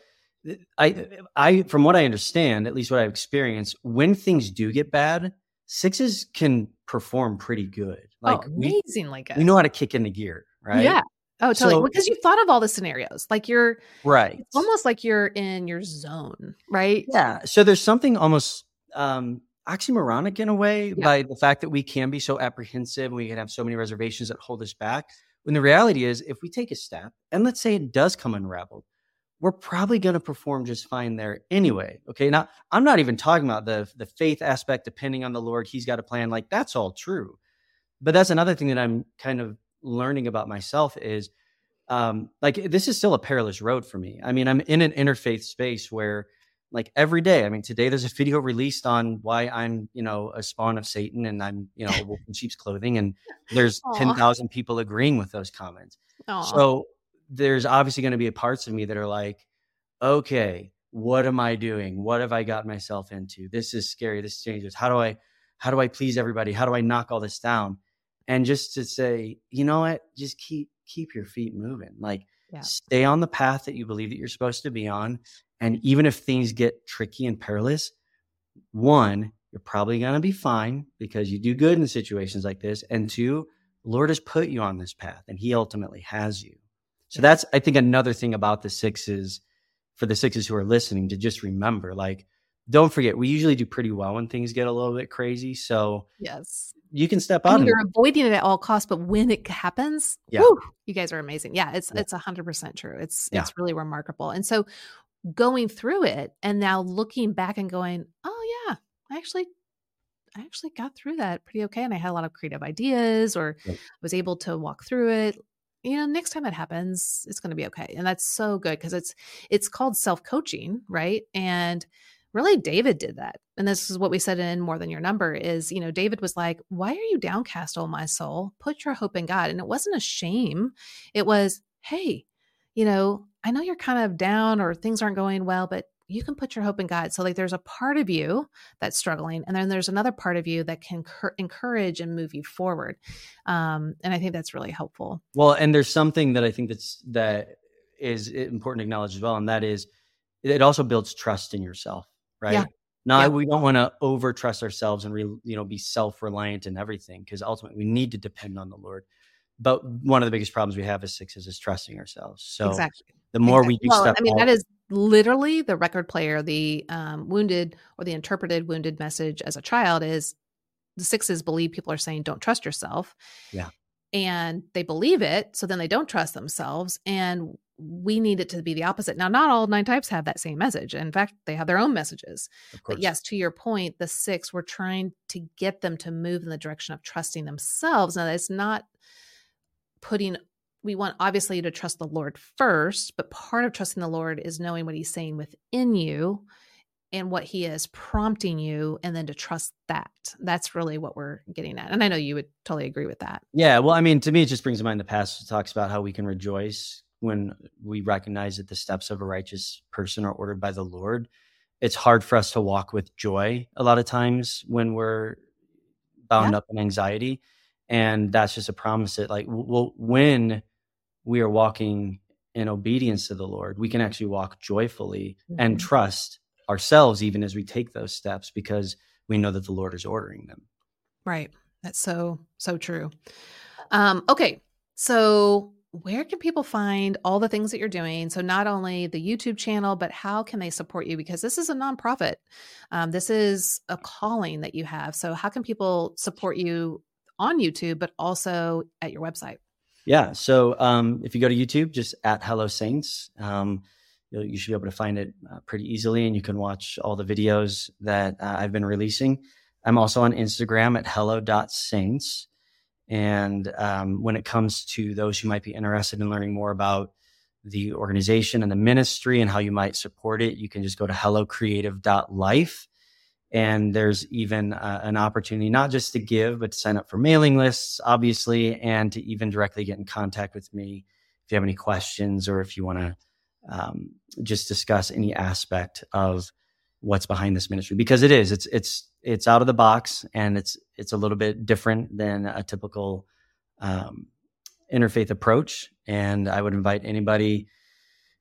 I I from what I understand, at least what I've experienced, when things do get bad, sixes can perform pretty good. Like oh, amazingly good. We know how to kick into gear, right? Yeah. Oh, totally. So, because you've thought of all the scenarios. Like you're right. It's almost like you're in your zone, right? Yeah. So there's something almost um oxymoronic in a way yeah. by the fact that we can be so apprehensive and we can have so many reservations that hold us back. When the reality is, if we take a step and let's say it does come unraveled, we're probably going to perform just fine there anyway. Okay. Now, I'm not even talking about the, the faith aspect, depending on the Lord. He's got a plan. Like that's all true. But that's another thing that I'm kind of learning about myself is um, like this is still a perilous road for me. I mean, I'm in an interfaith space where like every day, I mean, today there's a video released on why I'm, you know, a spawn of Satan and I'm, you know, wolf in sheep's clothing. And there's 10,000 people agreeing with those comments. Aww. So there's obviously going to be parts of me that are like, okay, what am I doing? What have I got myself into? This is scary. This is dangerous. How do I, how do I please everybody? How do I knock all this down? And just to say, you know what? Just keep, keep your feet moving. Like yeah. stay on the path that you believe that you're supposed to be on and even if things get tricky and perilous, one, you're probably going to be fine because you do good in situations like this. And two, Lord has put you on this path and he ultimately has you. So that's, I think, another thing about the sixes for the sixes who are listening to just remember like, don't forget, we usually do pretty well when things get a little bit crazy. So, yes, you can step out. you're avoiding it at all costs, but when it happens, yeah. Whew, you guys are amazing. Yeah, it's yeah. it's a hundred percent true. It's yeah. it's really remarkable. And so, going through it and now looking back and going, oh yeah, I actually I actually got through that pretty okay. And I had a lot of creative ideas or was able to walk through it. You know, next time it happens, it's going to be okay. And that's so good because it's it's called self-coaching, right? And really David did that. And this is what we said in More Than Your Number is, you know, David was like, "Why are you downcast, oh my soul? Put your hope in God." And it wasn't a shame. It was, "Hey, you know, I know you're kind of down or things aren't going well, but you can put your hope in God. So, like, there's a part of you that's struggling, and then there's another part of you that can cur- encourage and move you forward. Um, and I think that's really helpful. Well, and there's something that I think that's that is important to acknowledge as well, and that is it also builds trust in yourself, right? Yeah. Now, yeah. we don't want to over trust ourselves and re, you know be self reliant in everything because ultimately we need to depend on the Lord. But one of the biggest problems we have as sixes is trusting ourselves. So exactly. the more exactly. we do well, stuff, I mean, out, that is literally the record player, the um, wounded or the interpreted wounded message as a child is the sixes believe people are saying, don't trust yourself. Yeah. And they believe it. So then they don't trust themselves. And we need it to be the opposite. Now, not all nine types have that same message. In fact, they have their own messages. But yes, to your point, the six, we're trying to get them to move in the direction of trusting themselves. Now, it's not putting we want obviously to trust the Lord first, but part of trusting the Lord is knowing what he's saying within you and what he is prompting you and then to trust that. That's really what we're getting at. And I know you would totally agree with that. Yeah, well, I mean, to me it just brings to mind the passage talks about how we can rejoice when we recognize that the steps of a righteous person are ordered by the Lord. It's hard for us to walk with joy a lot of times when we're bound yeah. up in anxiety and that's just a promise that like well when we are walking in obedience to the lord we can actually walk joyfully mm-hmm. and trust ourselves even as we take those steps because we know that the lord is ordering them right that's so so true um okay so where can people find all the things that you're doing? So, not only the YouTube channel, but how can they support you? Because this is a nonprofit. Um, this is a calling that you have. So, how can people support you on YouTube, but also at your website? Yeah. So um, if you go to YouTube, just at Hello Saints, um, you should be able to find it uh, pretty easily, and you can watch all the videos that uh, I've been releasing. I'm also on Instagram at hello.saints. And um, when it comes to those who might be interested in learning more about the organization and the ministry and how you might support it, you can just go to hellocreative.life and there's even uh, an opportunity not just to give, but to sign up for mailing lists, obviously, and to even directly get in contact with me if you have any questions or if you want to um, just discuss any aspect of what's behind this ministry. Because it is it's it's it's out of the box and it's it's a little bit different than a typical um, interfaith approach and i would invite anybody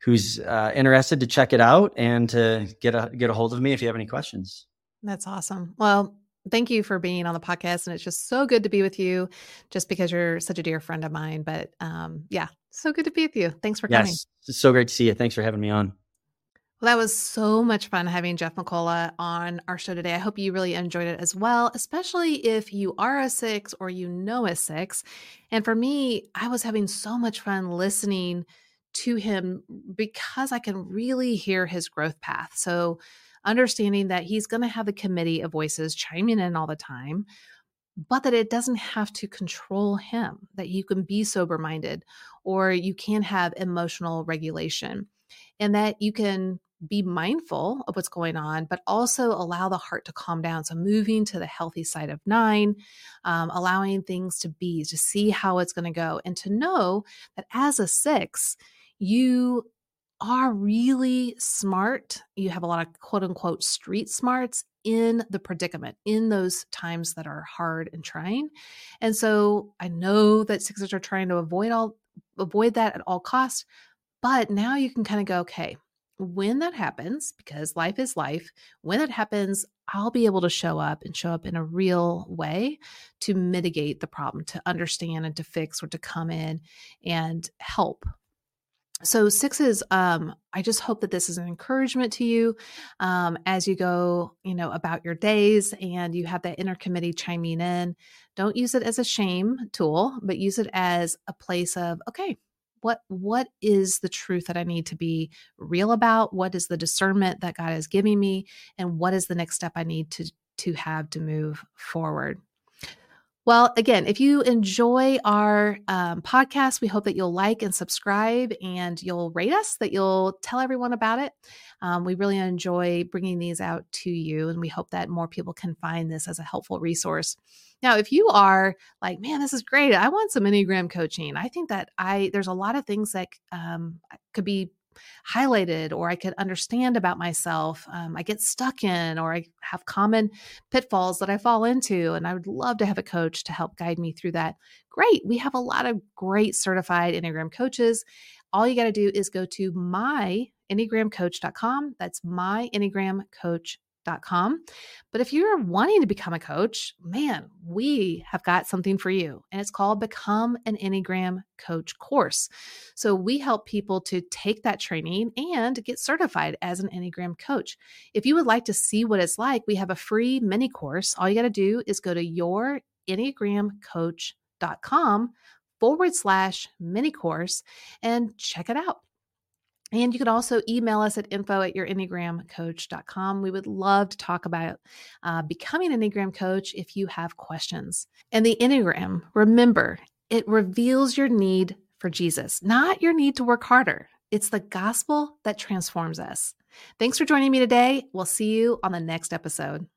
who's uh, interested to check it out and to get a get a hold of me if you have any questions that's awesome. Well, thank you for being on the podcast. And it's just so good to be with you just because you're such a dear friend of mine. But um, yeah, so good to be with you. Thanks for coming. Yes, it's so great to see you. Thanks for having me on. Well, that was so much fun having Jeff McCullough on our show today. I hope you really enjoyed it as well, especially if you are a six or you know a six. And for me, I was having so much fun listening to him because I can really hear his growth path. So, understanding that he's going to have a committee of voices chiming in all the time, but that it doesn't have to control him, that you can be sober minded or you can have emotional regulation, and that you can be mindful of what's going on, but also allow the heart to calm down. So, moving to the healthy side of nine, um, allowing things to be, to see how it's going to go, and to know that as a six, you are really smart. You have a lot of quote unquote street smarts in the predicament, in those times that are hard and trying. And so I know that sixes are trying to avoid all avoid that at all costs. But now you can kind of go, okay, when that happens, because life is life, when that happens, I'll be able to show up and show up in a real way to mitigate the problem, to understand and to fix or to come in and help. So sixes um i just hope that this is an encouragement to you um as you go you know about your days and you have that inner committee chiming in. Don't use it as a shame tool but use it as a place of okay what what is the truth that i need to be real about? What is the discernment that god is giving me? And what is the next step i need to to have to move forward well, again, if you enjoy our um, podcast, we hope that you'll like and subscribe and you'll rate us, that you'll tell everyone about it. Um, we really enjoy bringing these out to you, and we hope that more people can find this as a helpful resource. Now, if you are like, man, this is great, I want some Enneagram coaching. I think that I there's a lot of things that um, could be highlighted or I could understand about myself, um, I get stuck in, or I have common pitfalls that I fall into. And I would love to have a coach to help guide me through that. Great. We have a lot of great certified Enneagram coaches. All you got to do is go to my enneagramcoach.com. That's my Enneagram But if you're wanting to become a coach, man, we have got something for you. And it's called Become an Enneagram Coach course. So we help people to take that training and get certified as an Enneagram coach. If you would like to see what it's like, we have a free mini course. All you got to do is go to your enneagramcoach.com forward slash mini course and check it out. And you can also email us at info at your enneagramcoach.com. We would love to talk about uh, becoming an Enneagram coach if you have questions. And the Enneagram, remember, it reveals your need for Jesus, not your need to work harder. It's the gospel that transforms us. Thanks for joining me today. We'll see you on the next episode.